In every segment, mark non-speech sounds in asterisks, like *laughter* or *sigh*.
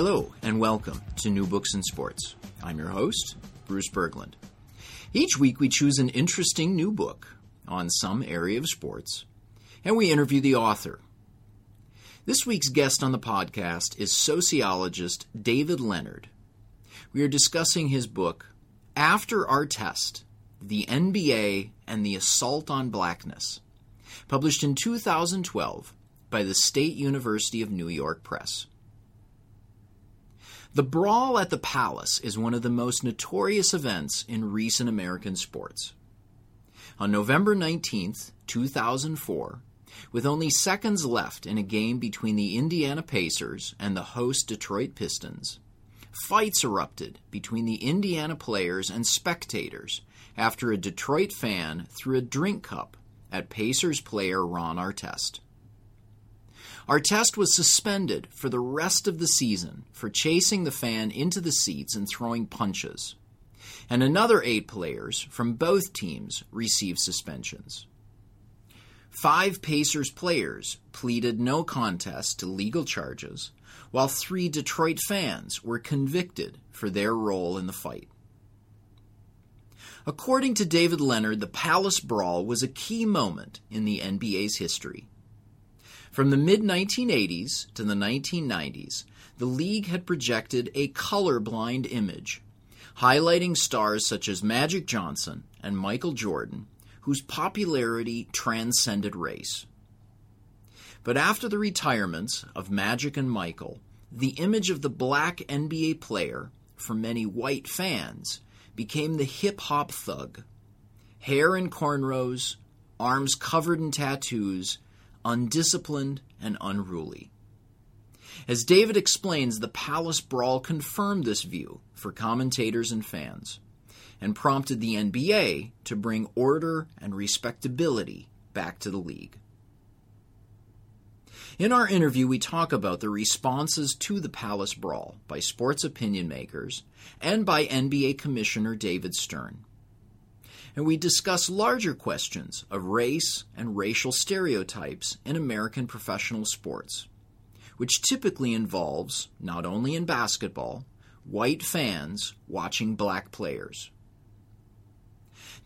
Hello, and welcome to New Books in Sports. I'm your host, Bruce Berglund. Each week, we choose an interesting new book on some area of sports, and we interview the author. This week's guest on the podcast is sociologist David Leonard. We are discussing his book, After Artest The NBA and the Assault on Blackness, published in 2012 by the State University of New York Press. The brawl at the Palace is one of the most notorious events in recent American sports. On November 19, 2004, with only seconds left in a game between the Indiana Pacers and the host Detroit Pistons, fights erupted between the Indiana players and spectators after a Detroit fan threw a drink cup at Pacers player Ron Artest. Artest was suspended for the rest of the season for chasing the fan into the seats and throwing punches. And another eight players from both teams received suspensions. Five Pacers players pleaded no contest to legal charges, while three Detroit fans were convicted for their role in the fight. According to David Leonard, the Palace Brawl was a key moment in the NBA's history. From the mid 1980s to the 1990s, the league had projected a colorblind image, highlighting stars such as Magic Johnson and Michael Jordan, whose popularity transcended race. But after the retirements of Magic and Michael, the image of the black NBA player, for many white fans, became the hip hop thug. Hair in cornrows, arms covered in tattoos, undisciplined, and unruly. As David explains, the Palace Brawl confirmed this view for commentators and fans and prompted the NBA to bring order and respectability back to the league. In our interview, we talk about the responses to the Palace Brawl by sports opinion makers and by NBA Commissioner David Stern and we discuss larger questions of race and racial stereotypes in American professional sports, which typically involves, not only in basketball, white fans watching black players.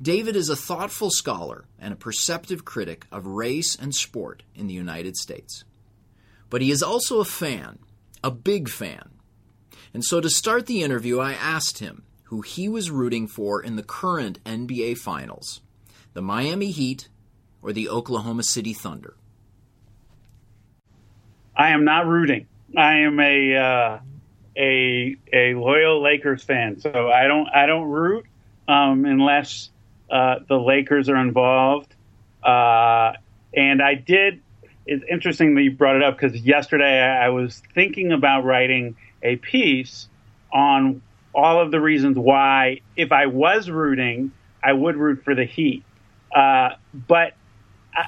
David is a thoughtful scholar and a perceptive critic of race and sport in the United States. But he is also a fan, a big fan. And so to start the interview, I asked him who he was rooting for in the current NBA Finals the Miami Heat or the Oklahoma City Thunder? I am not rooting. I am a uh, a a loyal Lakers fan, so I don't I don't root um, unless uh, the Lakers are involved. Uh, and I did. It's interesting that you brought it up because yesterday I, I was thinking about writing a piece on all of the reasons why, if I was rooting, I would root for the Heat. Uh, but I,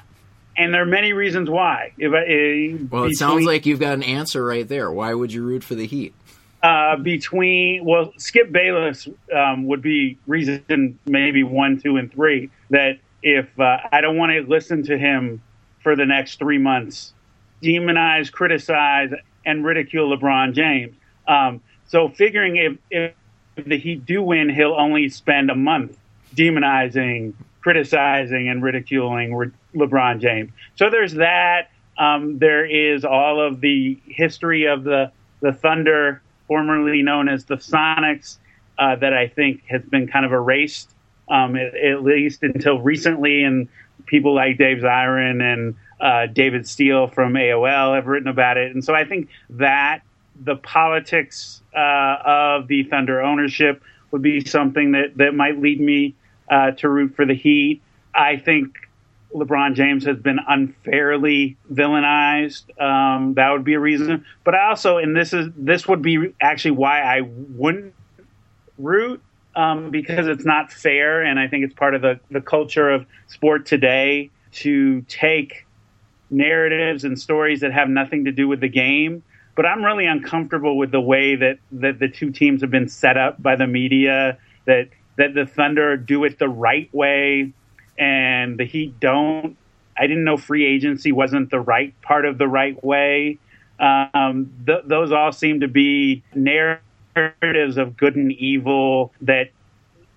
and there are many reasons why. If I, uh, well, between, it sounds like you've got an answer right there. Why would you root for the Heat? Uh, between well, Skip Bayless um, would be reason maybe one, two, and three. That if uh, I don't want to listen to him for the next three months, demonize, criticize, and ridicule LeBron James. Um, so figuring if, if the Heat do win, he'll only spend a month demonizing, criticizing, and ridiculing Re- LeBron James. So there's that. Um, there is all of the history of the the Thunder, formerly known as the Sonics, uh, that I think has been kind of erased, um, at, at, least until recently. And people like Dave Zirin and uh, David Steele from AOL have written about it. And so I think that the politics uh, of the Thunder ownership would be something that, that might lead me uh, to root for the Heat. I think LeBron James has been unfairly villainized. Um, that would be a reason. But I also, and this is this would be actually why I wouldn't root um, because it's not fair, and I think it's part of the the culture of sport today to take narratives and stories that have nothing to do with the game but I'm really uncomfortable with the way that, that the two teams have been set up by the media, that, that the Thunder do it the right way and the Heat don't. I didn't know free agency wasn't the right part of the right way. Um, th- those all seem to be narratives of good and evil that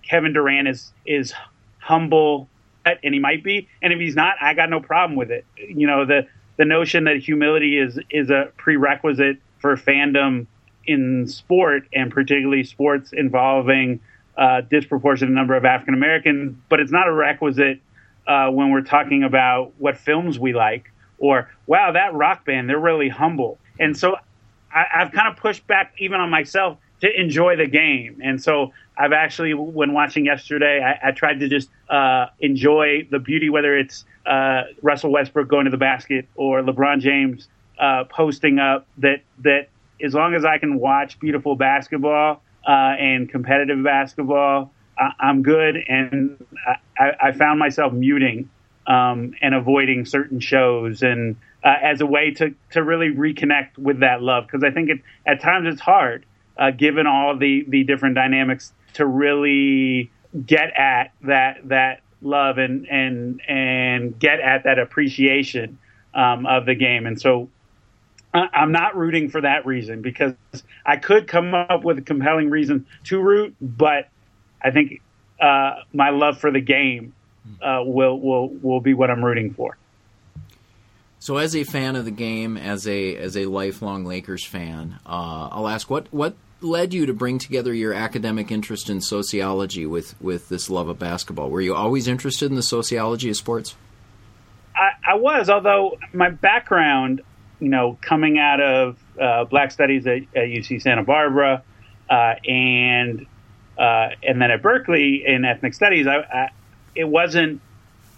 Kevin Durant is is humble and he might be and if he's not I got no problem with it you know the the notion that humility is is a prerequisite for fandom in sport and particularly sports involving a disproportionate number of African Americans but it's not a requisite uh, when we're talking about what films we like or wow that rock band they're really humble. And so I, I've kind of pushed back even on myself to enjoy the game. And so I've actually, when watching yesterday, I, I tried to just uh, enjoy the beauty, whether it's uh, Russell Westbrook going to the basket or LeBron James uh, posting up. That that as long as I can watch beautiful basketball uh, and competitive basketball, I, am good. And I, I, found myself muting um, and avoiding certain shows and. Uh, as a way to, to really reconnect with that love because I think it, at times it's hard uh, given all the the different dynamics to really get at that that love and and and get at that appreciation um, of the game. And so I'm not rooting for that reason because I could come up with a compelling reason to root, but I think uh, my love for the game uh, will will will be what I'm rooting for. So, as a fan of the game, as a as a lifelong Lakers fan, uh, I'll ask what what led you to bring together your academic interest in sociology with, with this love of basketball? Were you always interested in the sociology of sports? I, I was, although my background, you know, coming out of uh, Black Studies at, at, UC Santa Barbara, uh, and uh, and then at Berkeley in ethnic studies, I, I, it wasn't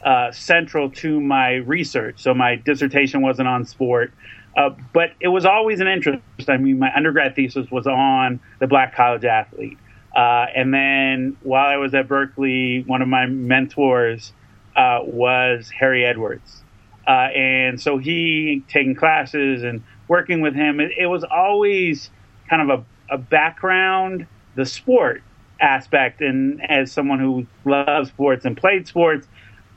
uh, central to my research. So my dissertation wasn't on sport. Uh, but it was always an interest. I mean, my undergrad thesis was on the black college athlete. Uh, and then while I was at Berkeley, one of my mentors uh, was Harry Edwards. Uh, and so he taking classes and working with him, it, it was always kind of a, a, background, the sport aspect. And as someone who loves sports and played sports,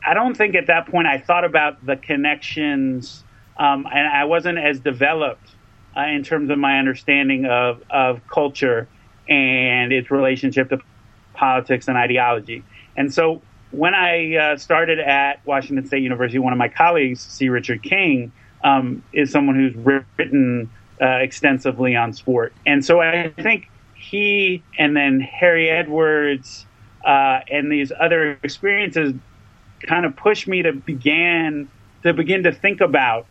I don't think at that point I thought about the connections um, and I wasn't as developed uh, in terms of my understanding of, of culture and its relationship to politics and ideology. And so when I uh, started at Washington State University, one of my colleagues, C. Richard King, um, is someone who's written uh, extensively on sport. And so I think he and then Harry Edwards uh, and these other experiences kind of pushed me to begin to begin to think about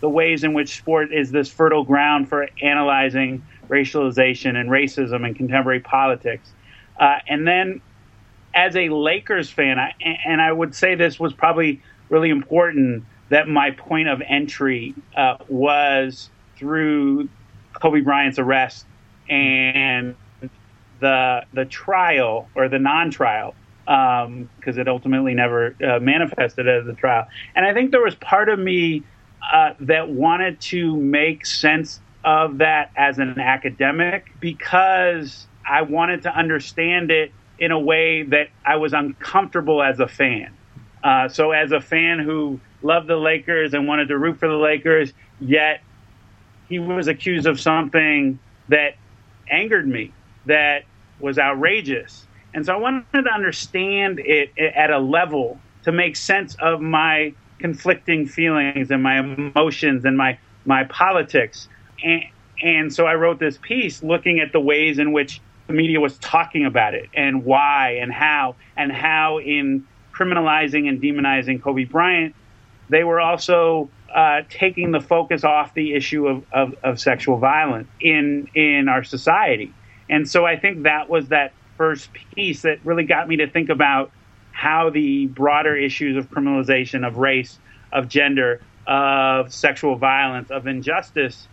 the ways in which sport is this fertile ground for analyzing racialization and racism and contemporary politics. Uh, and then, as a Lakers fan, I, and I would say this was probably really important that my point of entry uh, was through Kobe Bryant's arrest and the the trial or the non-trial because um, it ultimately never uh, manifested as a trial. And I think there was part of me uh, that wanted to make sense of that as an academic because I wanted to understand it in a way that I was uncomfortable as a fan. Uh, so, as a fan who loved the Lakers and wanted to root for the Lakers, yet he was accused of something that angered me, that was outrageous. And so I wanted to understand it at a level to make sense of my conflicting feelings and my emotions and my my politics. And, and so I wrote this piece looking at the ways in which the media was talking about it and why and how and how in criminalizing and demonizing Kobe Bryant, they were also uh, taking the focus off the issue of, of, of sexual violence in in our society. And so I think that was that first piece that really got me to think about how the broader issues of criminalization, of race, of gender, of sexual violence, of injustice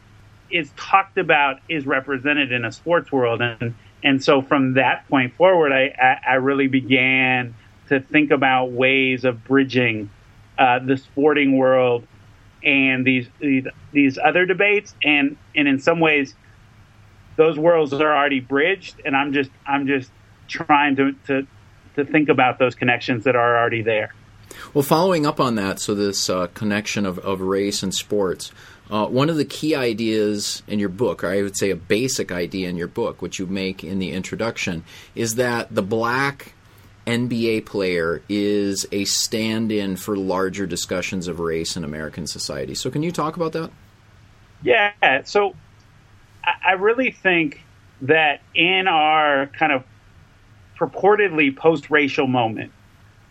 is talked about, is represented in a sports world. And, and so from that point forward, I, I, really began to think about ways of bridging uh, the sporting world and these, these these other debates and and in some ways those worlds are already bridged and I'm just I'm just trying to, to to think about those connections that are already there. Well, following up on that, so this uh, connection of, of race and sports, Uh, one of the key ideas in your book, or I would say a basic idea in your book, which you make in the introduction, is that the black NBA player is a stand in for larger discussions of race in American society. So, can you talk about that? Yeah. So, I really think that in our kind of purportedly post racial moment,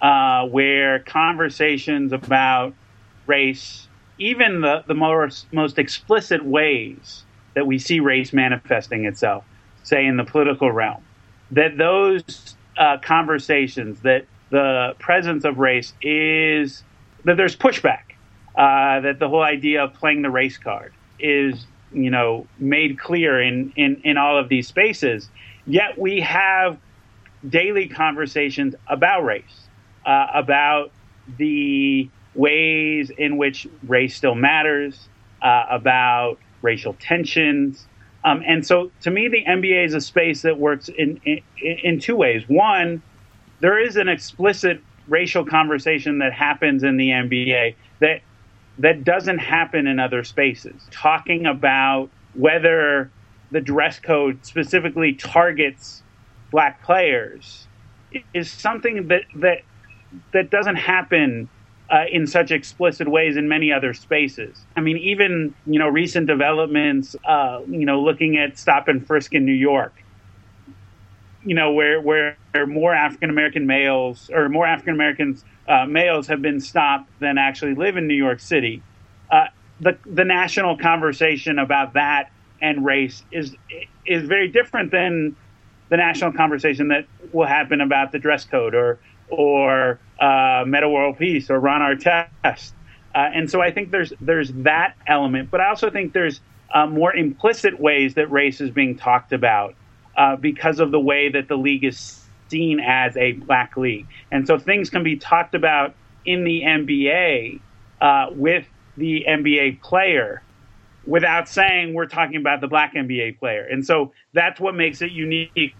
uh, where conversations about race, even the, the most, most explicit ways that we see race manifesting itself, say in the political realm, that those uh, conversations, that the presence of race is, that there's pushback, uh, that the whole idea of playing the race card is, you know, made clear in, in, in all of these spaces. Yet we have daily conversations about race uh, about the ways in which race still matters, uh, about racial tensions. Um, and so to me, the NBA is a space that works in, in, in two ways. One, there is an explicit racial conversation that happens in the NBA that that doesn't happen in other spaces. Talking about whether the dress code specifically targets black players is something that that that doesn't happen uh, in such explicit ways in many other spaces. I mean, even you know recent developments, uh, you know, looking at stop and frisk in New York, you know, where where more African American males or more African Americans uh, males have been stopped than actually live in New York City. Uh, the the national conversation about that and race is is very different than the national conversation that will happen about the dress code or or uh, Metta World Peace or Ron Artest. Uh, and so I think there's there's that element, but I also think there's uh, more implicit ways that race is being talked about uh, because of the way that the league is seen as a black league. And so things can be talked about in the NBA uh, with the NBA player without saying we're talking about the black NBA player. And so that's what makes it unique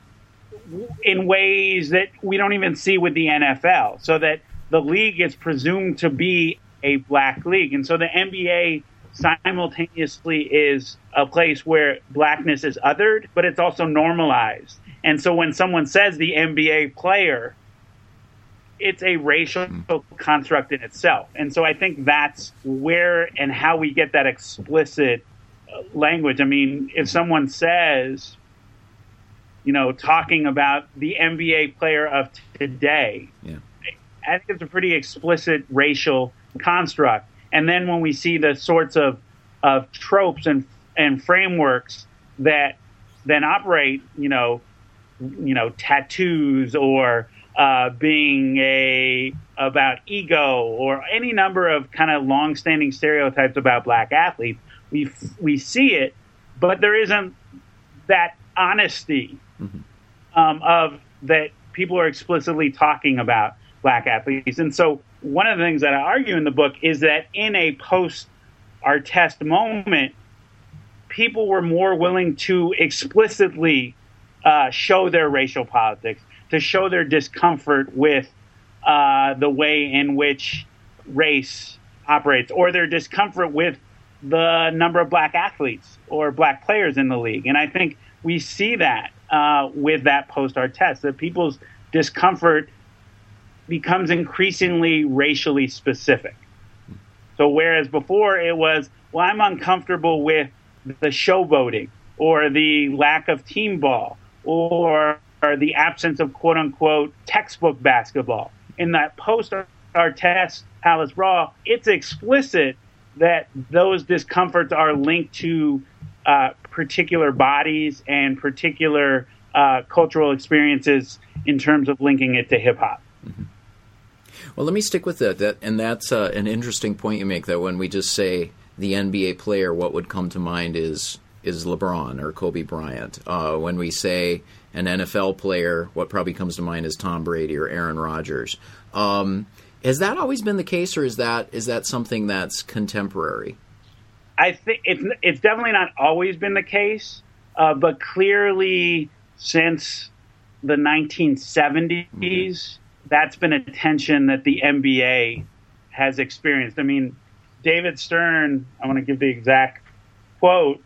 in ways that we don't even see with the NFL, so that the league is presumed to be a black league. And so the NBA simultaneously is a place where blackness is othered, but it's also normalized. And so when someone says the NBA player, it's a racial construct in itself. And so I think that's where and how we get that explicit uh, language. I mean, if someone says, you know, talking about the NBA player of today. Yeah. I think it's a pretty explicit racial construct. And then when we see the sorts of, of tropes and and frameworks that then operate, you know, you know, tattoos or uh, being a about ego or any number of kind of long-standing stereotypes about black athletes, we we see it, but there isn't that honesty mm-hmm. um, of that people are explicitly talking about black athletes. And so one of the things that I argue in the book is that in a post our Artest moment, people were more willing to explicitly uh, show their racial politics, to show their discomfort with uh, the way in which race operates, or their discomfort with the number of black athletes or black players in the league. And I think we see that uh, with that post Artest that people's discomfort becomes increasingly racially specific. So whereas before it was, well, I'm uncomfortable with the showboating or the lack of team ball or, or the absence of quote unquote textbook basketball. In that post Artest Palace Brawl, it's explicit that those discomforts are linked to uh, particular bodies and particular uh, cultural experiences in terms of linking it to hip hop. Mm-hmm. Well, let me stick with that. That and that's uh, an interesting point you make. That when we just say the NBA player, what would come to mind is is LeBron or Kobe Bryant. Uh, when we say an NFL player, what probably comes to mind is Tom Brady or Aaron Rodgers. Um, has that always been the case, or is that is that something that's contemporary? I think it's it's definitely not always been the case, uh, but clearly since the 1970s, mm-hmm. that's been a tension that the NBA has experienced. I mean, David Stern, I want to give the exact quote,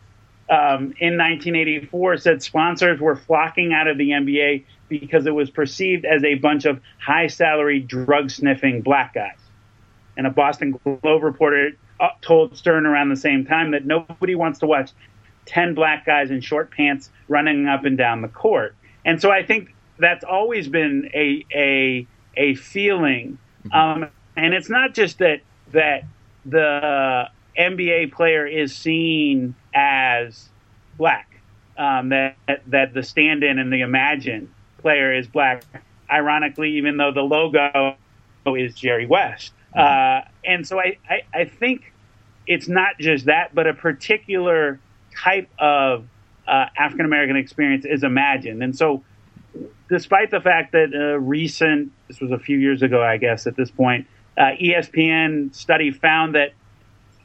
um, in 1984 said sponsors were flocking out of the NBA because it was perceived as a bunch of high salary drug sniffing black guys. And a Boston Globe reporter uh, told Stern around the same time that nobody wants to watch 10 black guys in short pants running up and down the court. And so I think that's always been a, a, a feeling. Mm-hmm. Um, and it's not just that, that the NBA player is seen as black, um, that, that the stand in and the imagine player is black. Ironically, even though the logo is Jerry West. Mm-hmm. Uh, and so I, I, I, think it's not just that, but a particular type of uh, African American experience is imagined. And so, despite the fact that a recent, this was a few years ago, I guess, at this point, uh, ESPN study found that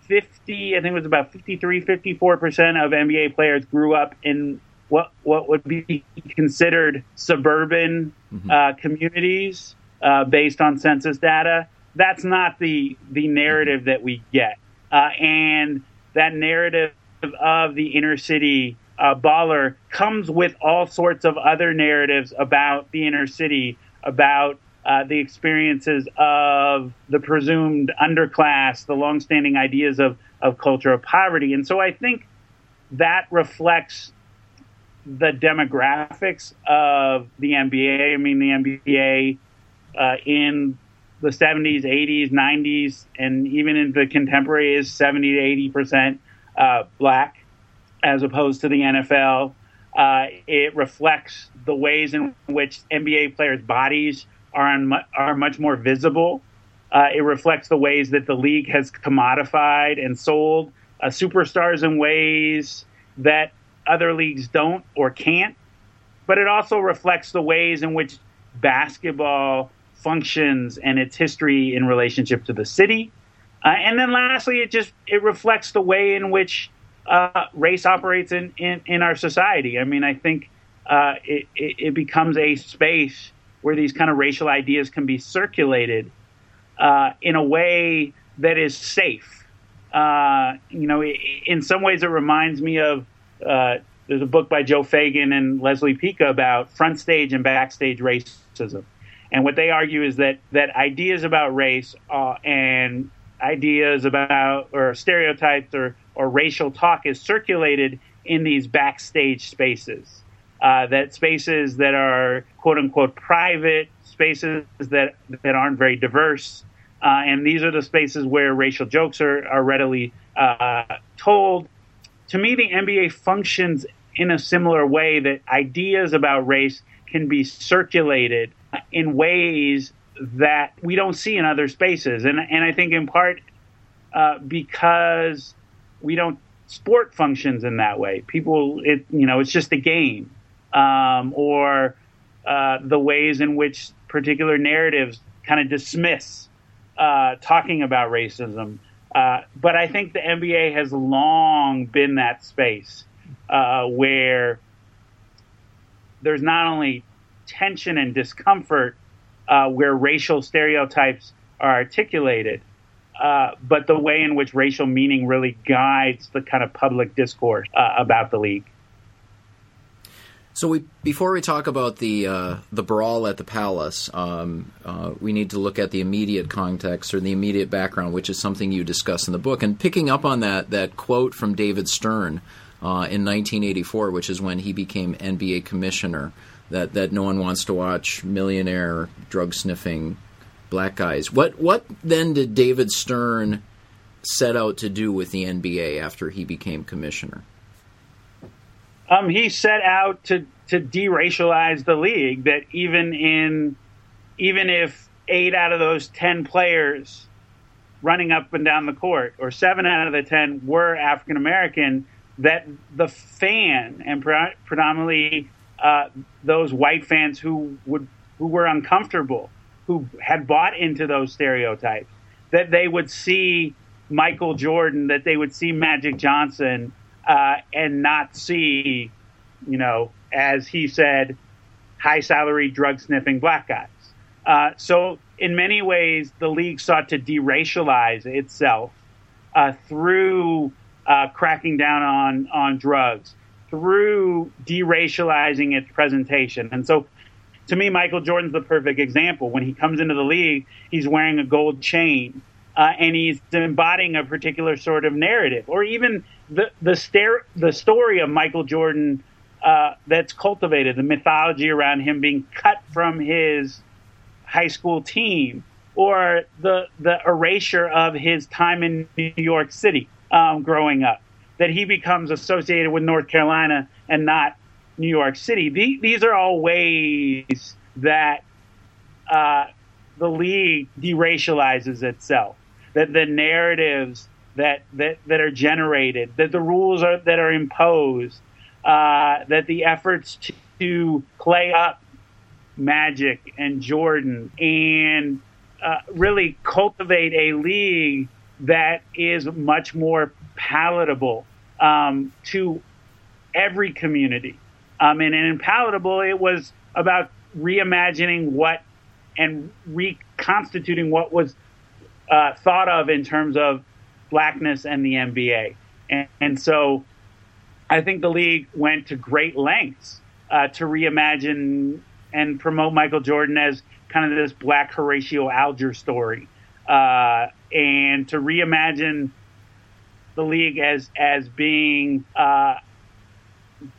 50, I think it was about 53, 54% of NBA players grew up in what what would be considered suburban mm-hmm. uh, communities uh, based on census data. That's not the the narrative that we get, uh, and that narrative of the inner city uh, baller comes with all sorts of other narratives about the inner city, about uh, the experiences of the presumed underclass, the longstanding ideas of of culture of poverty, and so I think that reflects the demographics of the NBA. I mean, the NBA uh, in the 70s, 80s, 90s, and even in the contemporary is 70 to 80 percent uh, black, as opposed to the NFL. Uh, it reflects the ways in which NBA players' bodies are on, are much more visible. Uh, it reflects the ways that the league has commodified and sold uh, superstars in ways that other leagues don't or can't, but it also reflects the ways in which basketball functions and its history in relationship to the city. Uh, and then lastly, it just it reflects the way in which uh, race operates in, in, in, our society. I mean, I think uh, it, it, it, becomes a space where these kind of racial ideas can be circulated uh, in a way that is safe. Uh, you know, in some ways, it reminds me of uh, there's a book by Joe Feagin and Leslie Picca about front stage and backstage racism. And what they argue is that, that ideas about race uh, and ideas about or stereotypes or, or racial talk is circulated in these backstage spaces. Uh, that spaces that are quote unquote private, spaces that, that aren't very diverse. Uh, and these are the spaces where racial jokes are, are readily uh, told to me, the NBA functions in a similar way that ideas about race can be circulated in ways that we don't see in other spaces. And, and I think in part uh, because we don't, sport functions in that way. People, it, you know, it's just a game. Um, or uh, the ways in which particular narratives kind of dismiss uh, talking about racism uh, but I think the NBA has long been that space uh, where there's not only tension and discomfort uh, where racial stereotypes are articulated, uh, but the way in which racial meaning really guides the kind of public discourse about the league. So we before we talk about the uh, the brawl at the palace, um, uh, we need to look at the immediate context or the immediate background, which is something you discuss in the book. And picking up on that that quote from David Stern uh, in 1984, which is when he became NBA commissioner, that that no one wants to watch millionaire drug sniffing black guys. What what then did David Stern set out to do with the NBA after he became commissioner? Um, he set out to to deracialize the league. That even in even if eight out of those ten players running up and down the court, or seven out of the ten were African American, that the fan and pre- predominantly uh, those white fans who would who were uncomfortable, who had bought into those stereotypes, that they would see Michael Jordan, that they would see Magic Johnson uh, and not see, you know, as he said, high salary drug sniffing black guys. Uh, so in many ways, the league sought to deracialize itself uh, through uh, cracking down on on drugs, through deracializing its presentation, and so. To me, Michael Jordan's the perfect example. When he comes into the league, he's wearing a gold chain, uh, and he's embodying a particular sort of narrative, or even the the, the story of Michael Jordan uh, that's cultivated, the mythology around him being cut from his high school team, or the the erasure of his time in New York City um, growing up, that he becomes associated with North Carolina and not New York City. The, these are all ways that uh, the league deracializes itself. That the narratives that, that, that are generated, that the rules are that are imposed, uh, that the efforts to, to play up Magic and Jordan and uh, really cultivate a league that is much more palatable um, to every community. Um, and in Palatable, it was about reimagining what and reconstituting what was uh, thought of in terms of blackness and the NBA. And, and, so I think the league went to great lengths uh, to reimagine and promote Michael Jordan as kind of this black Horatio Alger story, uh, and to reimagine the league as as being uh,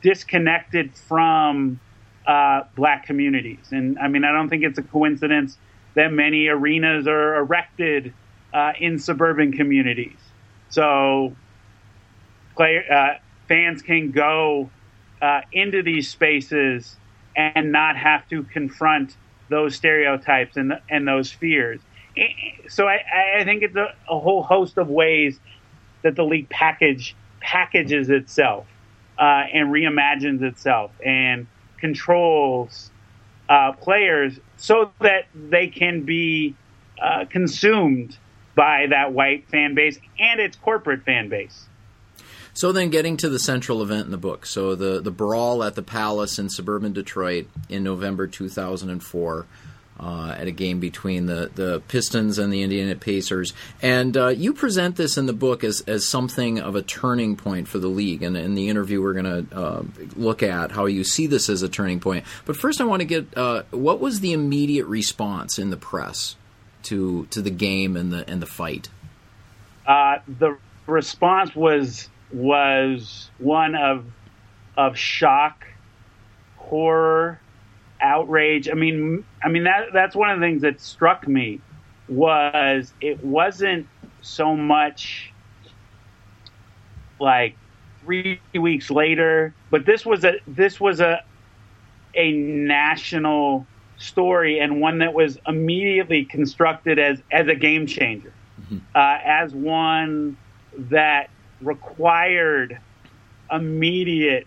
disconnected from uh, black communities. And I mean, I don't think it's a coincidence that many arenas are erected uh, in suburban communities. So uh, fans can go uh, into these spaces and not have to confront those stereotypes and, and those fears. So I, I think it's a, a whole host of ways that the league package packages itself uh, and reimagines itself and controls uh, players so that they can be uh, consumed by that white fan base and its corporate fan base. So then, getting to the central event in the book, so the the brawl at the Palace in suburban Detroit in November 2004 uh, at a game between the, the Pistons and the Indiana Pacers. And uh, you present this in the book as, as something of a turning point for the league. And in the interview, we're going to uh, look at how you see this as a turning point. But first, I want to get uh, what was the immediate response in the press to to the game and the and the fight? Uh, the response was was one of of shock, horror, outrage. I mean, I mean that that's one of the things that struck me was it wasn't so much like three weeks later, but this was a this was a a national story and one that was immediately constructed as as a game changer, mm-hmm. uh, as one that required immediate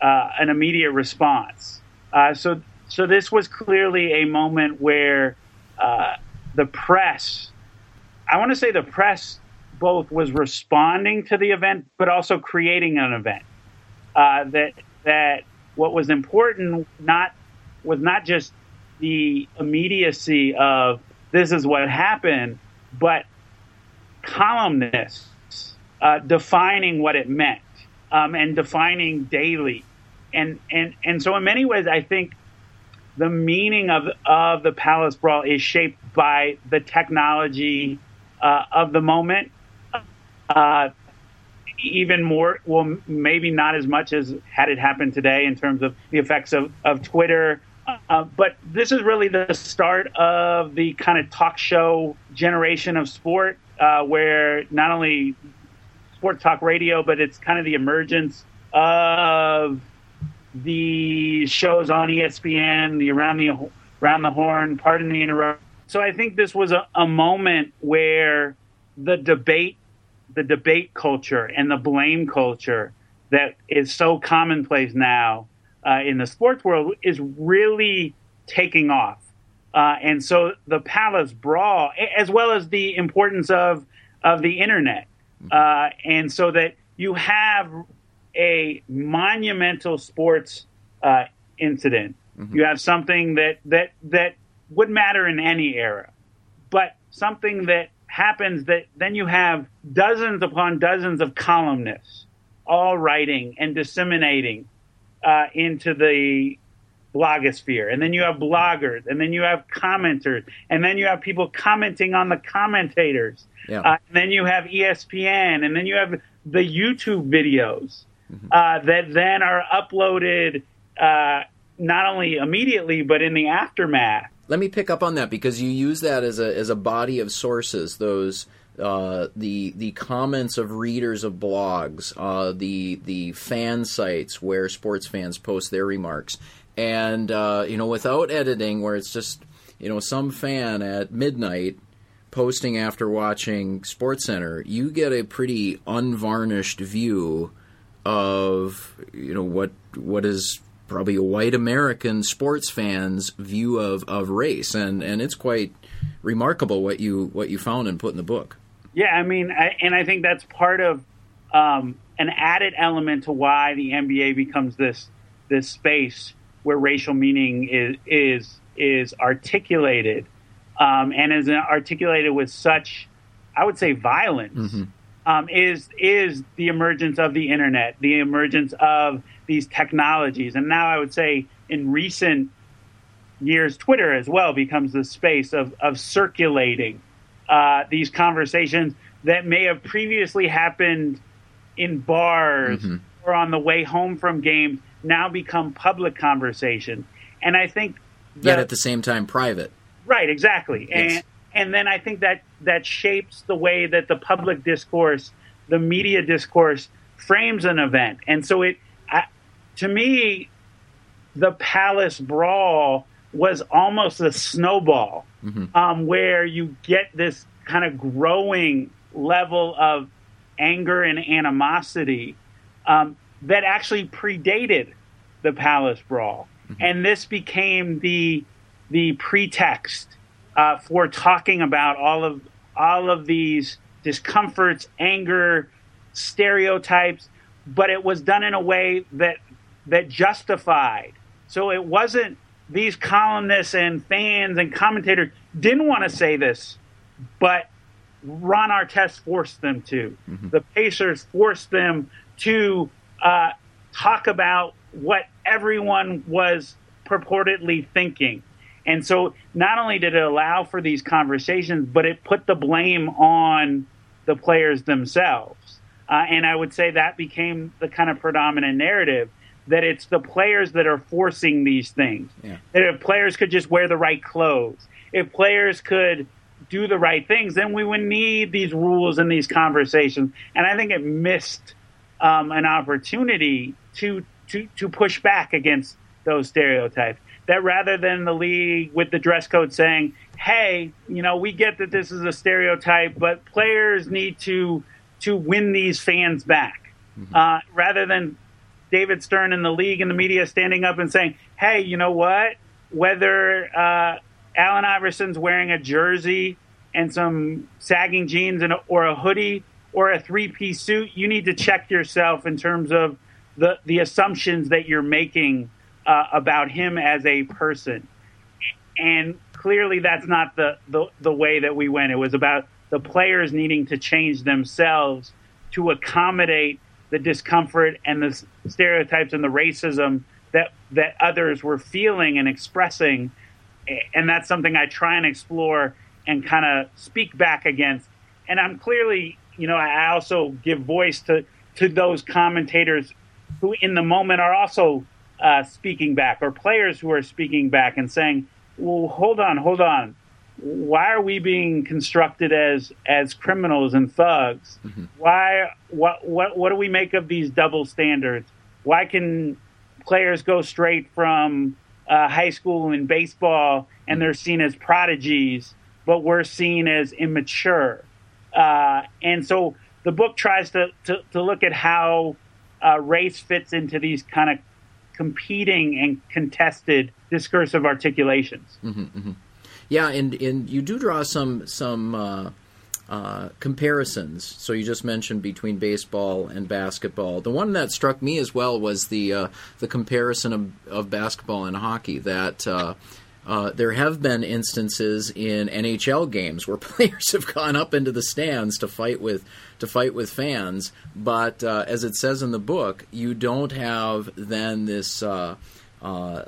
uh, an immediate response. Uh, so, so this was clearly a moment where uh, the press, I want to say the press both was responding to the event, but also creating an event. Uh, that that what was important not was not just the immediacy of this is what happened, but columnists uh, defining what it meant um, and defining daily and and and so in many ways, I think the meaning of of the Palace Brawl is shaped by the technology uh, of the moment. Uh, even more, well, maybe not as much as had it happened today in terms of the effects of, of Twitter. Uh, but this is really the start of the kind of talk show generation of sport, uh, where not only sports talk radio, but it's kind of the emergence of the shows on ESPN, the around the around the horn, pardon the interruption. So I think this was a, a moment where the debate, the debate culture, and the blame culture that is so commonplace now uh, in the sports world is really taking off. Uh, and so the palace brawl, as well as the importance of of the internet, uh, and so that you have a monumental sports uh, incident. Mm-hmm. You have something that that that would matter in any era, but something that happens that then you have dozens upon dozens of columnists all writing and disseminating uh, into the blogosphere. And then you have bloggers, and then you have commenters, and then you have people commenting on the commentators. Yeah. Uh, and then you have ESPN, and then you have the YouTube videos uh, that then are uploaded uh, not only immediately but in the aftermath. Let me pick up on that because you use that as a as a body of sources. Those uh, the the comments of readers of blogs, uh, the the fan sites where sports fans post their remarks, and uh, you know without editing, where it's just you know some fan at midnight posting after watching Sports Center, you get a pretty unvarnished view of you know what what is probably a white American sports fan's view of, of race, and, and it's quite remarkable what you what you found and put in the book. Yeah, I mean, I, and I think that's part of um, an added element to why the NBA becomes this this space where racial meaning is is is articulated um, and is articulated with such, I would say, violence. Um, is is the emergence of the internet, the emergence of these technologies, and now I would say in recent years, Twitter as well becomes the space of of circulating uh, these conversations that may have previously happened in bars or on the way home from games now become public conversation. And I think Yet at the same time, private. Right, exactly. Yes. And and then I think that that shapes the way that the public discourse, the media discourse frames an event. And so it I, to me the palace brawl was almost a snowball um, where you get this kind of growing level of anger and animosity um, that actually predated the palace brawl, and this became the the pretext uh, for talking about all of all of these discomforts, anger, stereotypes, but it was done in a way that that justified. So it wasn't these columnists and fans and commentators didn't want to say this, but Ron Artest forced them to. The Pacers forced them to uh, talk about what everyone was purportedly thinking. And so not only did it allow for these conversations, but it put the blame on the players themselves. Uh, and I would say that became the kind of predominant narrative that it's the players that are forcing these things. Yeah. That if players could just wear the right clothes, if players could do the right things, then we would need these rules and these conversations. And I think it missed um, an opportunity to, to to push back against those stereotypes. That rather than the league with the dress code saying, "Hey, you know, we get that this is a stereotype, but players need to to win these fans back," uh, rather than David Stern and the league and the media standing up and saying, "Hey, you know what? Whether uh, Allen Iverson's wearing a jersey and some sagging jeans and a, or a hoodie or a three-piece suit, you need to check yourself in terms of the the assumptions that you're making uh, about him as a person." And clearly, that's not the, the the way that we went. It was about the players needing to change themselves to accommodate the discomfort and the stereotypes and the racism that that others were feeling and expressing and that's something I try and explore and kind of speak back against and I'm clearly you know I also give voice to to those commentators who in the moment are also uh, speaking back or players who are speaking back and saying well hold on hold on why are we being constructed as as criminals and thugs? Why what what what do we make of these double standards? Why can players go straight from uh, high school in baseball and they're seen as prodigies, but we're seen as immature? Uh, and so the book tries to to, to look at how uh, race fits into these kind of competing and contested discursive articulations. Yeah, and, and you do draw some some uh, uh, comparisons. So you just mentioned between baseball and basketball. The one that struck me as well was the uh, the comparison of, of basketball and hockey. That uh, uh, there have been instances in NHL games where *laughs* players have gone up into the stands to fight with to fight with fans, but uh, as it says in the book, you don't have then this uh, uh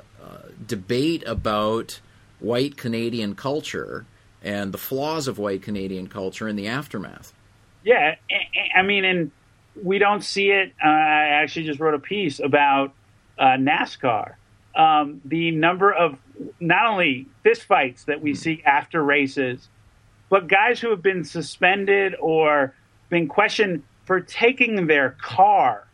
debate about white Canadian culture and the flaws of white Canadian culture in the aftermath. Yeah, I mean, and we don't see it. Uh, I actually just wrote a piece about uh, NASCAR. Um, the number of not only fistfights that we mm. see after races, but guys who have been suspended or been questioned for taking their car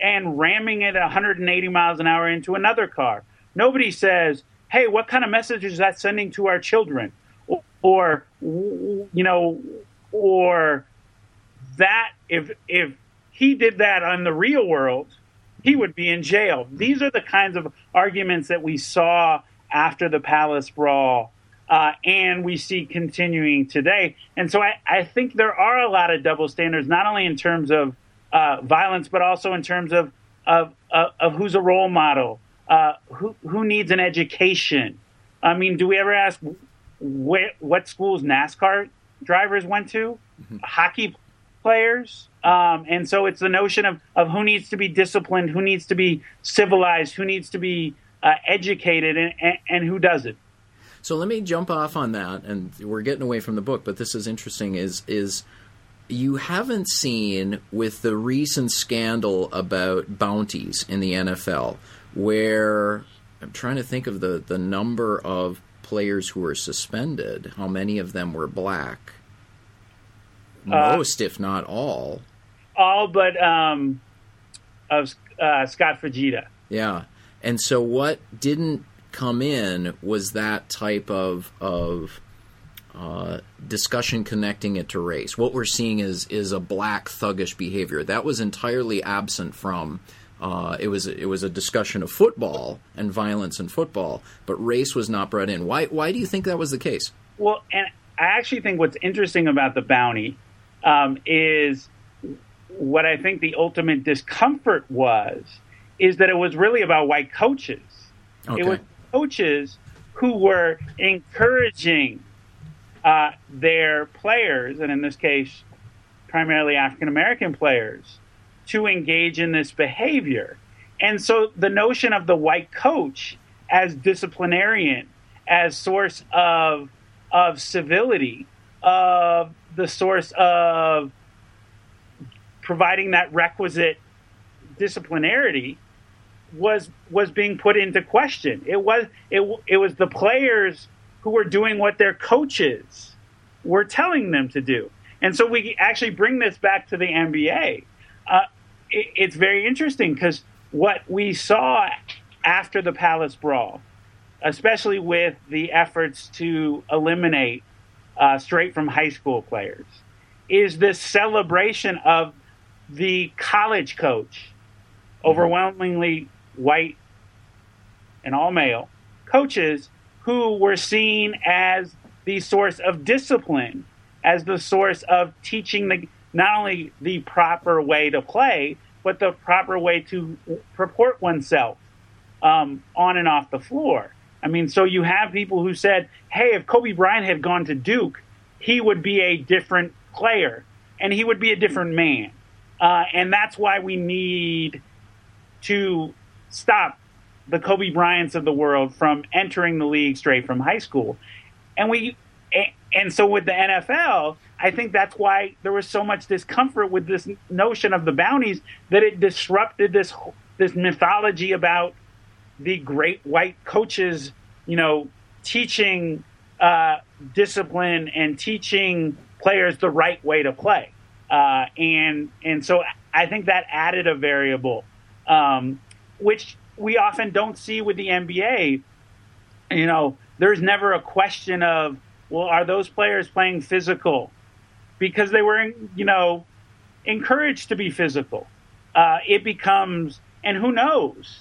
and ramming it 180 miles an hour into another car. Nobody says, "Hey, what kind of message is that sending to our children?" Or, or you know, or that if if he did that on the real world, he would be in jail. These are the kinds of arguments that we saw after the Palace Brawl, uh, and we see continuing today. And so I, I, think there are a lot of double standards, not only in terms of uh, violence, but also in terms of of, of, of who's a role model, uh, who who needs an education. I mean, do we ever ask wh- what schools NASCAR drivers went to? Mm-hmm. Hockey players. Um, and so it's the notion of, of who needs to be disciplined, who needs to be civilized, who needs to be uh, educated, and, and, and who doesn't. So let me jump off on that, and we're getting away from the book, but this is interesting. Is is you haven't seen with the recent scandal about bounties in the NFL, where I'm trying to think of the the number of players who were suspended, how many of them were black uh, most, uh, if not all. All but um, of uh, Scott Fujita. Yeah, and so what didn't come in was that type of of uh, discussion connecting it to race. What we're seeing is is a black thuggish behavior that was entirely absent from. Uh, it was it was a discussion of football and violence in football, but race was not brought in. Why why do you think that was the case? Well, and I actually think what's interesting about the bounty um, is what I think the ultimate discomfort was is that it was really about white coaches. Okay. It was coaches who were encouraging uh, their players, and in this case, primarily African American players, to engage in this behavior. And so the notion of the white coach as disciplinarian, as source of of civility, of the source of providing that requisite disciplinarity was was being put into question. It was it it was the players who were doing what their coaches were telling them to do, and so we actually bring this back to the NBA. Uh, it, it's very interesting because what we saw after the Palace Brawl, especially with the efforts to eliminate uh, straight from high school players is this celebration of the college coach, overwhelmingly white and all male coaches who were seen as the source of discipline, as the source of teaching the not only the proper way to play, but the proper way to purport oneself um, on and off the floor. I mean, so you have people who said, hey, if Kobe Bryant had gone to Duke, he would be a different player and he would be a different man. Uh, and that's why we need to stop the Kobe Bryants of the world from entering the league straight from high school. And we, and so with the NFL, I think that's why there was so much discomfort with this notion of the bounties that it disrupted this this mythology about the great white coaches, you know, teaching uh, discipline and teaching players the right way to play. Uh, and and so I think that added a variable, um, which we often don't see with the NBA. You know, there's never a question of, well, are those players playing physical? Because they were, you know, encouraged to be physical. Uh, it becomes, and who knows?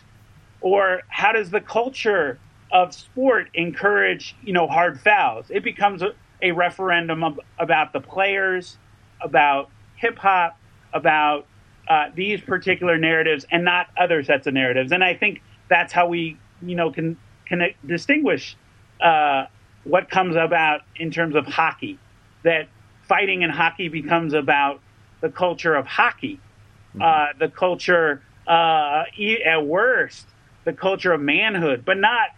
Or how does the culture of sport encourage, you know, hard fouls? It becomes a, a referendum of, about the players, about hip hop, about uh, these particular narratives, and not other sets of narratives. And I think that's how we, you know, can can distinguish uh, what comes about in terms of hockey. That fighting in hockey becomes about the culture of hockey, mm-hmm. uh, the culture, uh, at worst, the culture of manhood, but not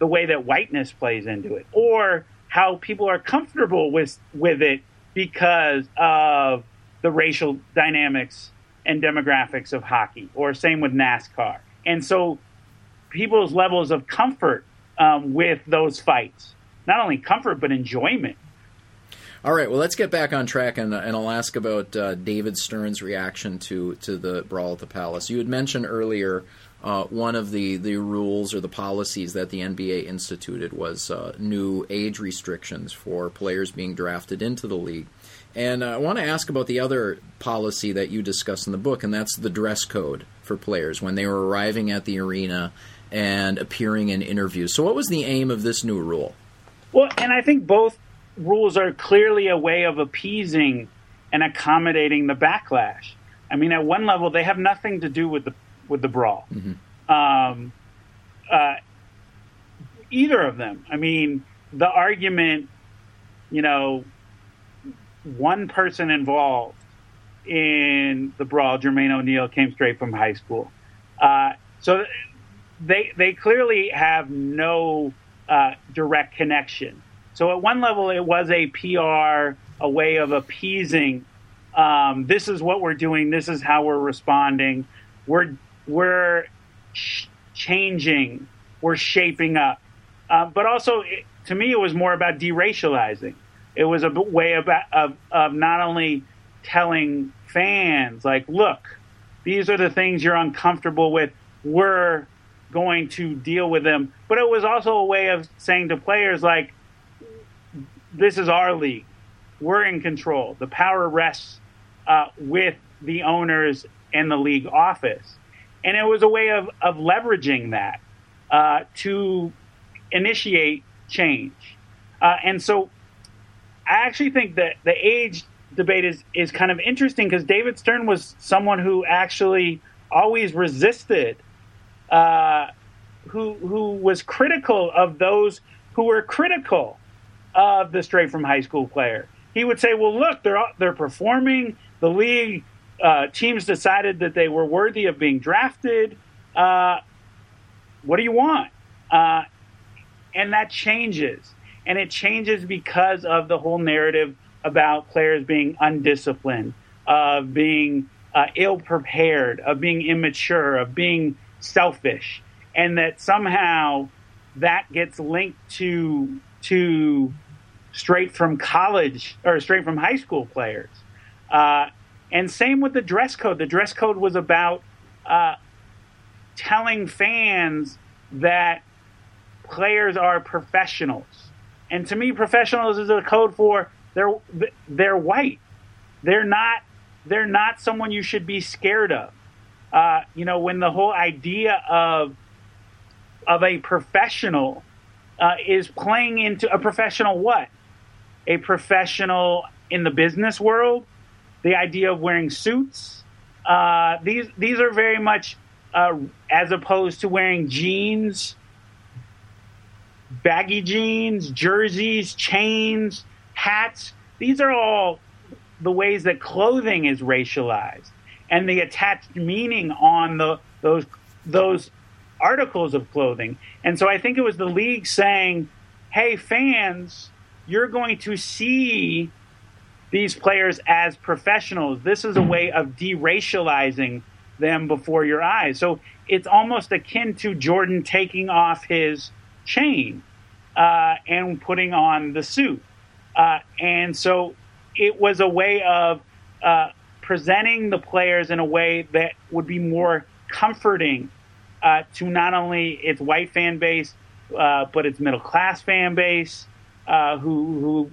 the way that whiteness plays into it, or how people are comfortable with with it because of the racial dynamics and demographics of hockey, or same with NASCAR. And so people's levels of comfort um, with those fights, not only comfort, but enjoyment. All right, well, let's get back on track, and, and I'll ask about uh, David Stern's reaction to, to the brawl at the Palace. You had mentioned earlier uh, one of the, the rules or the policies that the NBA instituted was uh, new age restrictions for players being drafted into the league. And I want to ask about the other policy that you discuss in the book, and that's the dress code for players when they were arriving at the arena and appearing in interviews. So, what was the aim of this new rule? Well, and I think both rules are clearly a way of appeasing and accommodating the backlash. I mean, at one level, they have nothing to do with the with the brawl. Mm-hmm. Um, uh, either of them. I mean, the argument, you know, one person involved in the brawl, Jermaine O'Neal, came straight from high school. Uh, so they they clearly have no uh, direct connection. So at one level, it was a PR, a way of appeasing. Um, this is what we're doing. This is how we're responding. We're we're sh- changing. We're shaping up. Uh, but also, it, to me, it was more about deracializing. It was a way about, of, of not only telling fans, like, look, these are the things you're uncomfortable with. We're going to deal with them. But it was also a way of saying to players, like, this is our league. We're in control. The power rests uh, with the owners and the league office. And it was a way of, of leveraging that uh, to initiate change. Uh, and so I actually think that the age debate is, is kind of interesting because David Stern was someone who actually always resisted, uh, who, who was critical of those who were critical of the straight from high school player. He would say, "Well, look, they're they're performing. The league uh, teams decided that they were worthy of being drafted. Uh, what do you want?" Uh, and that changes, and it changes because of the whole narrative about players being undisciplined, of being uh, ill prepared, of being immature, of being selfish, and that somehow that gets linked to to straight from college or straight from high school players. Uh, and same with the dress code. The dress code was about uh, telling fans that players are professionals. And to me, professionals is a code for they're they're white. They're not they're not someone you should be scared of. Uh, you know, when the whole idea of of a professional uh, is playing into a professional what? a professional in the business world. The idea of wearing suits. Uh, these these are very much uh, as opposed to wearing jeans, baggy jeans, jerseys, chains, hats. These are all the ways that clothing is racialized and the attached meaning on the those those articles of clothing. And so I think it was the league saying, "Hey fans, you're going to see these players as professionals. This is a way of deracializing them before your eyes. So it's almost akin to Jordan taking off his chain uh, and putting on the suit. Uh, and so it was a way of uh, presenting the players in a way that would be more comforting uh, to not only its white fan base, uh, but its middle class fan base, uh, who who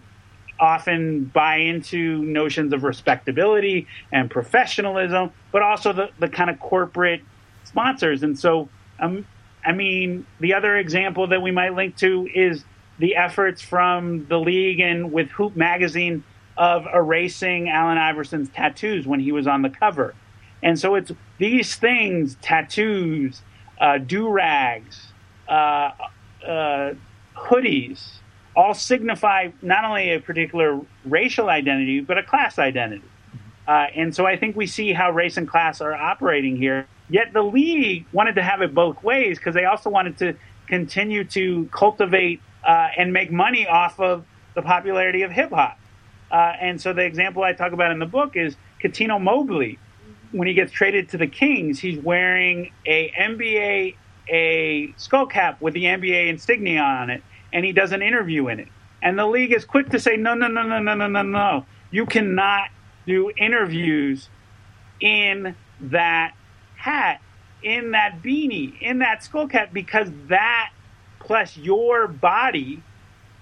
often buy into notions of respectability and professionalism, but also the, the kind of corporate sponsors. And so, um, I mean, the other example that we might link to is the efforts from the league and with Hoop Magazine of erasing Allen Iverson's tattoos when he was on the cover. And so it's these things, tattoos, uh, do rags, uh, uh, hoodies all signify not only a particular racial identity but a class identity. Uh, and so I think we see how race and class are operating here. Yet the league wanted to have it both ways because they also wanted to continue to cultivate uh, and make money off of the popularity of hip hop. Uh, and so the example I talk about in the book is Cuttino Mobley. When he gets traded to the Kings, he's wearing a NBA a skull cap with the NBA insignia on it, and he does an interview in it. And the league is quick to say, no, no, no, no, no, no, no, no. You cannot do interviews in that hat, in that beanie, in that skull cap, because that plus your body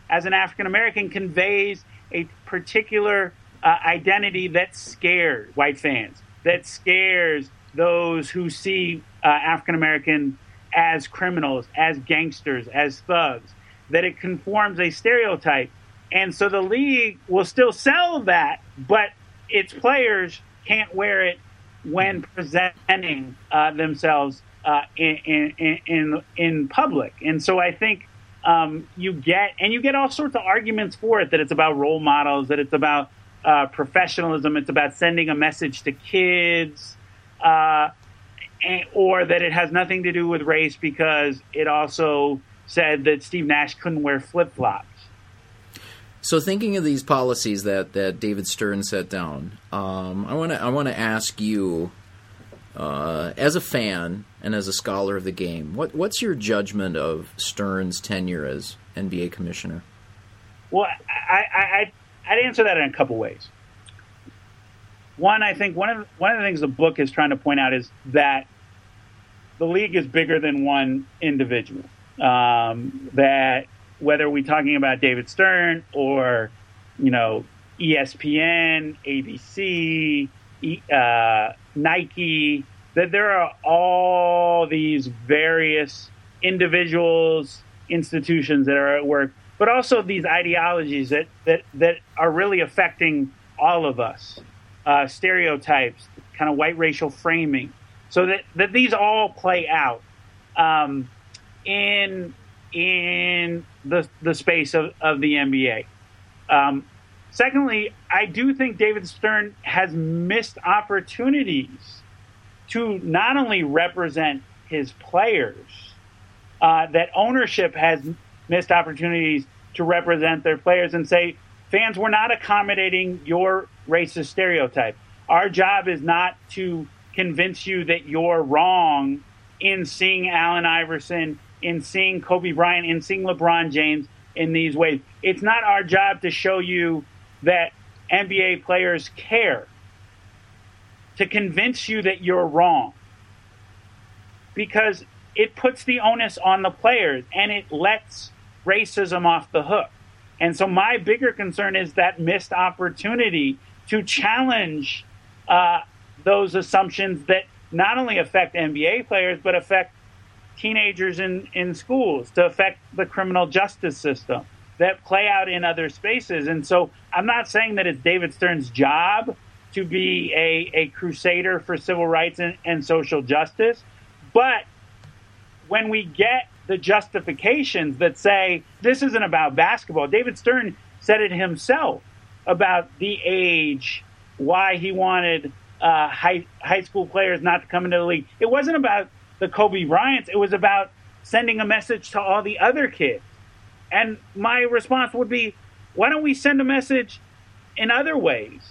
as an African American conveys a particular uh, identity that scares white fans, that scares those who see uh, African American as criminals, as gangsters, as thugs, that it conforms a stereotype. And so the league will still sell that, but its players can't wear it when presenting uh, themselves uh, in, in, in, in public. And so I think um, you get, and you get all sorts of arguments for it that it's about role models, that it's about uh, professionalism, it's about sending a message to kids, uh, and, or that it has nothing to do with race because it also said that Steve Nash couldn't wear flip flops. So, thinking of these policies that, that David Stern set down, um, I want to I want to ask you, uh, as a fan and as a scholar of the game, what what's your judgment of Stern's tenure as NBA commissioner? Well, I, I I'd answer that in a couple ways. One, I think one of one of the things the book is trying to point out is that the league is bigger than one individual. Um, that whether we're talking about David Stern or, you know, ESPN, ABC, uh, Nike, that there are all these various individuals, institutions that are at work, but also these ideologies that, that, that are really affecting all of us. Uh, stereotypes, kind of white racial framing, so that, that these all play out um, in in the the space of, of the NBA. Um, secondly, I do think David Stern has missed opportunities to not only represent his players, uh, that ownership has missed opportunities to represent their players and say, fans, we're not accommodating your racist stereotype. Our job is not to convince you that you're wrong in seeing Allen Iverson in seeing Kobe Bryant, in seeing LeBron James in these ways. It's not our job to show you that NBA players care, to convince you that you're wrong. Because it puts the onus on the players and it lets racism off the hook. And so my bigger concern is that missed opportunity to challenge uh, those assumptions that not only affect NBA players, but affect teenagers in, in schools, to affect the criminal justice system that play out in other spaces. And so I'm not saying that it's David Stern's job to be a, a crusader for civil rights and, and social justice, but when we get the justifications that say this isn't about basketball, David Stern said it himself about the age, why he wanted uh, high high school players not to come into the league. It wasn't about the Kobe Bryants. It was about sending a message to all the other kids. And my response would be, why don't we send a message in other ways?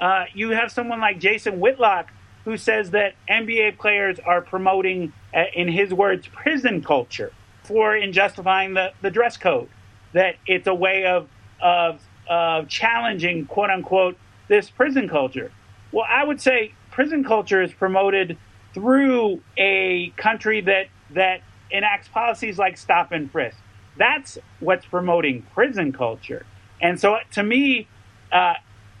Uh, you have someone like Jason Whitlock who says that NBA players are promoting, uh, in his words, prison culture for in justifying the, the dress code. That it's a way of, of, of challenging, quote unquote, this prison culture. Well, I would say prison culture is promoted through a country that that enacts policies like stop and frisk. That's what's promoting prison culture. And so, to me, uh,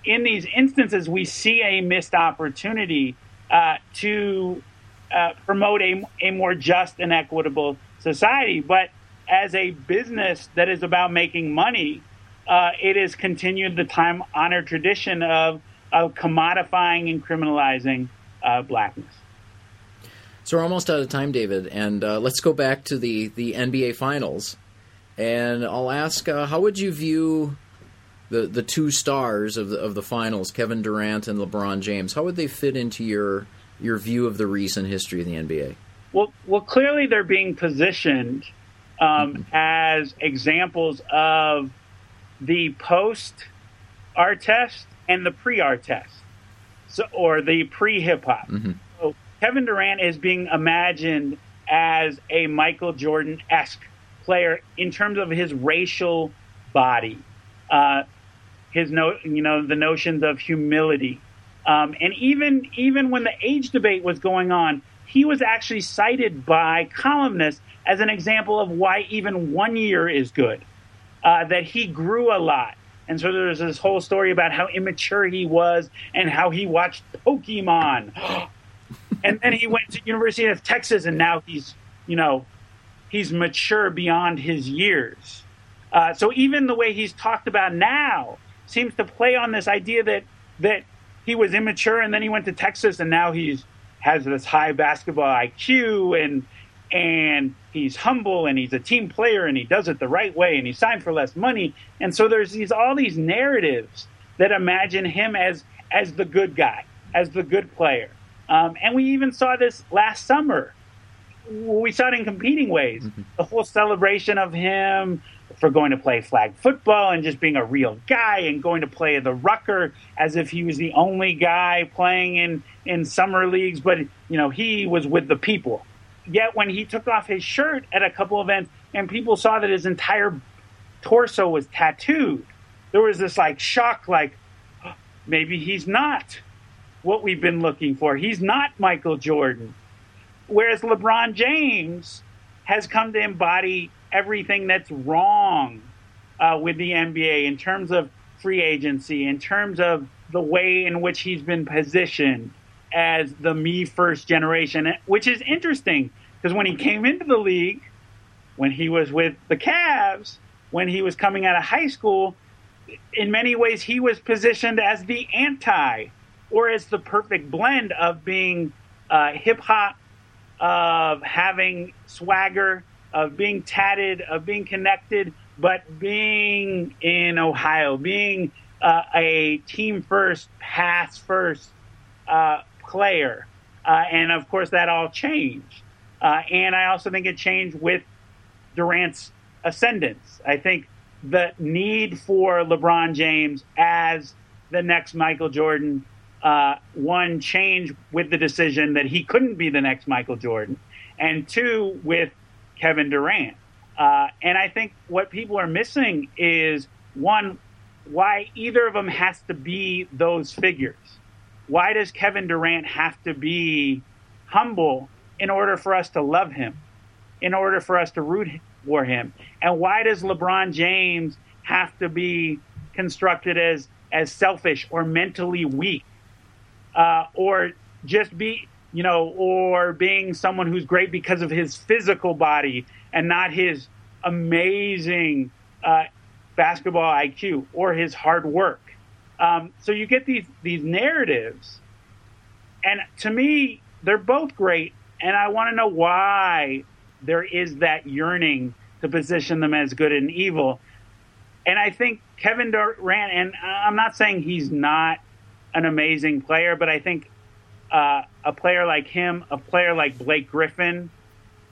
in these instances, we see a missed opportunity uh, to uh, promote a, a more just and equitable society. But as a business that is about making money, uh, it has continued the time honored tradition of, of commodifying and criminalizing uh, blackness. So we're almost out of time, David, and uh, let's go back to the the NBA Finals. And I'll ask, uh, how would you view the the two stars of the of the finals, Kevin Durant and LeBron James? How would they fit into your your view of the recent history of the NBA? Well, well, clearly they're being positioned um, mm-hmm. as examples of the post Artest and the pre Artest, so or the pre hip hop. Mm-hmm. Kevin Durant is being imagined as a Michael Jordan esque player in terms of his racial body, uh, his no, you know, the notions of humility, um, and even even when the age debate was going on, he was actually cited by columnists as an example of why even one year is good. Uh, that he grew a lot, and so there's this whole story about how immature he was and how he watched Pokemon. *gasps* *gasps* *gasps* and then he went to University of Texas and now he's, you know, he's mature beyond his years. Uh, so even the way he's talked about now seems to play on this idea that that he was immature and then he went to Texas and now he's has this high basketball IQ and and he's humble and he's a team player and he does it the right way and he signed for less money and so there's these all these narratives that imagine him as as the good guy as the good player um, and we even saw this last summer. We saw it in competing ways. Mm-hmm. the whole celebration of him for going to play flag football and just being a real guy and going to play the rucker as if he was the only guy playing in in summer leagues but you know he was with the people. Yet when he took off his shirt at a couple events and people saw that his entire torso was tattooed, there was this like shock, like *gasps* maybe he's not what we've been looking for. He's not Michael Jordan. Whereas LeBron James has come to embody everything that's wrong uh, with the NBA in terms of free agency, in terms of the way in which he's been positioned as the me first generation, which is interesting because when he came into the league, when he was with the Cavs, when he was coming out of high school, in many ways he was positioned as the anti or as the perfect blend of being uh, hip hop, of having swagger, of being tatted, of being connected, but being in Ohio, being uh, a team first, pass first uh, player. Uh, and of course, that all changed. Uh, and I also think it changed with Durant's ascendance. I think the need for LeBron James as the next Michael Jordan, uh, one, change with the decision that he couldn't be the next Michael Jordan, and two, with Kevin Durant. Uh, and I think what people are missing is one, why either of them has to be those figures. Why does Kevin Durant have to be humble in order for us to love him, in order for us to root for him? And why does LeBron James have to be constructed as as selfish or mentally weak, uh, or just be you know, or being someone who's great because of his physical body and not his amazing uh, basketball IQ or his hard work. Um, so you get these these narratives, and to me, they're both great and I want to know why there is that yearning to position them as good and evil. And I think Kevin Durant, and I'm not saying he's not an amazing player, but I think uh, a player like him, a player like Blake Griffin,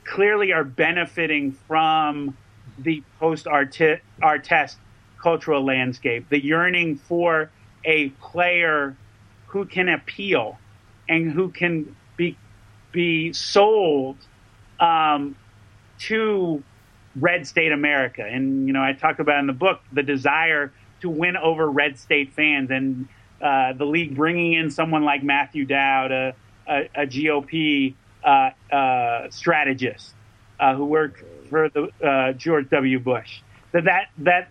clearly are benefiting from the post Artest cultural landscape, the yearning for a player who can appeal and who can be be sold um, to red state America. And, you know, I talk about in the book the desire to win over red state fans and uh, the league bringing in someone like Matthew Dowd, a, a, a GOP uh, uh, strategist uh, who worked for the George W. Bush. That, that, that,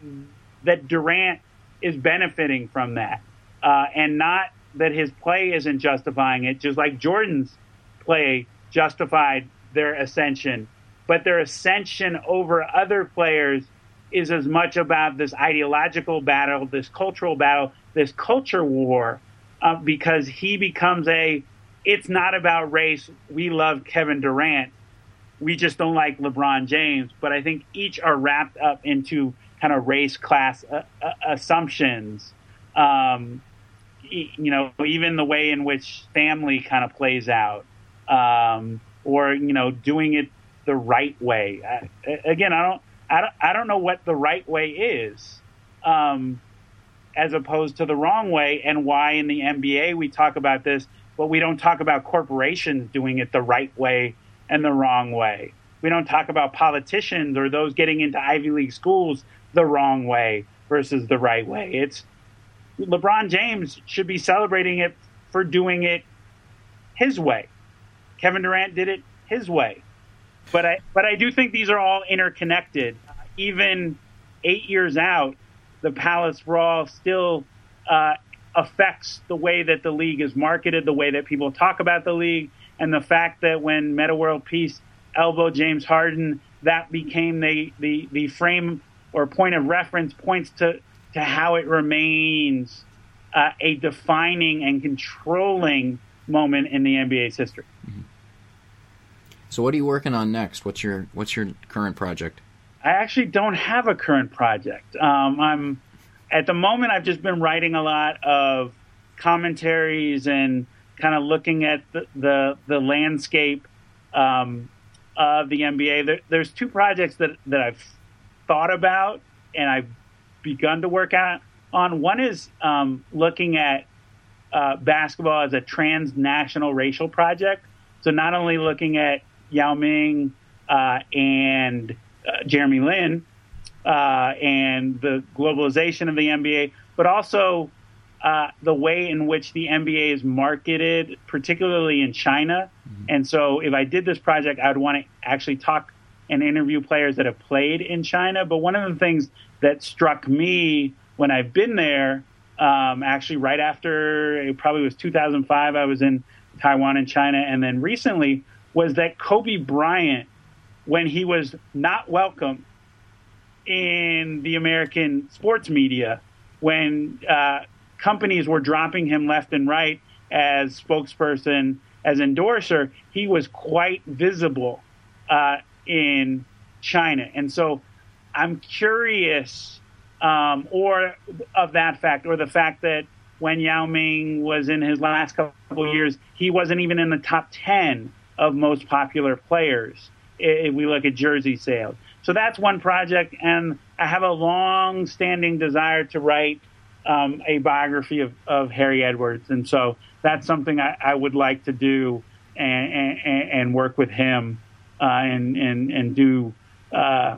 that Durant is benefiting from that. And not that his play isn't justifying it, just like Jordan's play justified their ascension. But their ascension over other players is as much about this ideological battle, this cultural battle, this culture war, uh, because he becomes a it's not about race. We love Kevin Durant. We just don't like LeBron James. But I think each are wrapped up into kind of race class uh, uh, assumptions. Um, you know, even the way in which family kind of plays out, um, or you know, doing it the right way. I, again, I don't, I don't, I don't know what the right way is, um, as opposed to the wrong way, and why in the NBA we talk about this, but we don't talk about corporations doing it the right way and the wrong way. We don't talk about politicians or those getting into Ivy League schools the wrong way versus the right way. It's LeBron James should be celebrating it for doing it his way. Kevin Durant did it his way. But I but I do think these are all interconnected. Uh, even eight years out, the Palace Brawl still uh, affects the way that the league is marketed, the way that people talk about the league, and the fact that when Metta World Peace elbowed James Harden, that became the, the, the frame or point of reference points to to how it remains uh, a defining and controlling moment in the NBA's history. Mm-hmm. So, what are you working on next? What's your What's your current project? I actually don't have a current project. Um, I'm at the moment. I've just been writing a lot of commentaries and kind of looking at the the, the landscape um, of the NBA. There, there's two projects that that I've thought about and I've begun to work out on. One is um, looking at uh, basketball as a transnational racial project. So not only looking at Yao Ming uh, and uh, Jeremy Lin uh, and the globalization of the NBA, but also uh, the way in which the NBA is marketed, particularly in China. Mm-hmm. And so, if I did this project, I would want to actually talk and interview players that have played in China. But one of the things that struck me when I've been there, um, actually right after it probably was 2005, I was in Taiwan and China, and then recently was that Kobe Bryant, when he was not welcome in the American sports media, when uh, companies were dropping him left and right as spokesperson, as endorser, he was quite visible uh, in China. And so I'm curious, um, or of that fact, or the fact that when Yao Ming was in his last couple years, he wasn't even in the top 10 of most popular players we look at jersey sales. So that's one project, and I have a long standing desire to write um, a biography of, of Harry Edwards. And so that's something I, I would like to do and, and, and work with him uh, and, and, and do uh,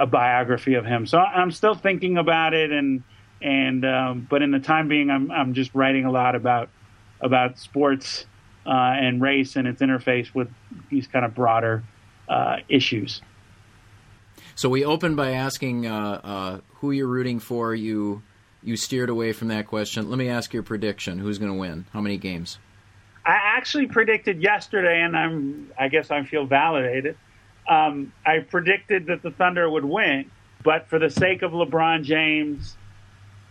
a biography of him. So I'm still thinking about it, and and um, but in the time being, I'm I'm just writing a lot about about sports uh, and race and its interface with these kind of broader uh, issues. So we opened by asking uh, uh who you're rooting for. You you steered away from that question. Let me ask your prediction: Who's going to win? How many games? I actually predicted yesterday, and I'm I guess I feel validated um, I predicted that the Thunder would win, but for the sake of LeBron James,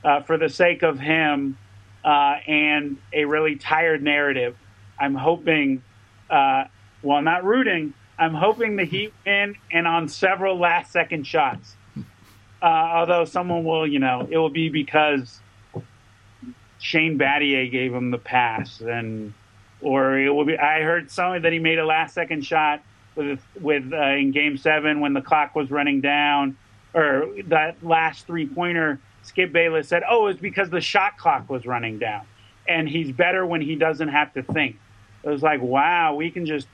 uh, for the sake of him, uh, and a really tired narrative, I'm hoping, uh, well, not rooting, I'm hoping the Heat win and on several last second shots. Uh, although someone will, you know, it will be because Shane Battier gave him the pass, and or it will be. I heard something that he made a last second shot with with uh, in Game Seven when the clock was running down, or that last three pointer. Skip Bayless said, "Oh, it's because the shot clock was running down, and he's better when he doesn't have to think." It was like, wow, we can just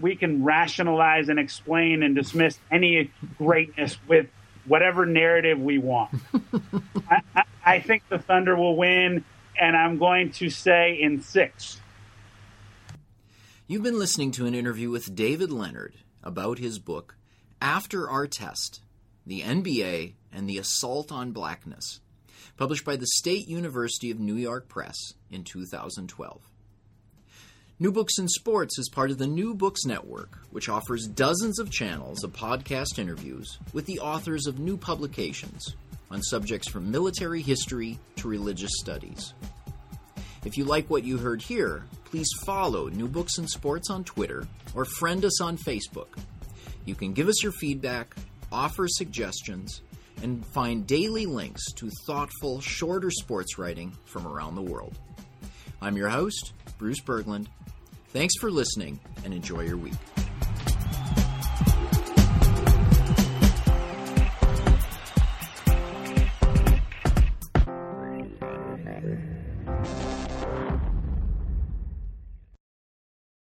we can rationalize and explain and dismiss any greatness with whatever narrative we want. *laughs* I, I, I think the Thunder will win, and I'm going to say in six. You've been listening to an interview with David Leonard about his book, After Artest The NBA and the Assault on Blackness, published by the State University of New York Press in 2012. New Books in Sports is part of the New Books Network, which offers dozens of channels of podcast interviews with the authors of new publications on subjects from military history to religious studies. If you like what you heard here, please follow New Books and Sports on Twitter or friend us on Facebook. You can give us your feedback, offer suggestions, and find daily links to thoughtful, shorter sports writing from around the world. I'm your host, Bruce Berglund. Thanks for listening and enjoy your week.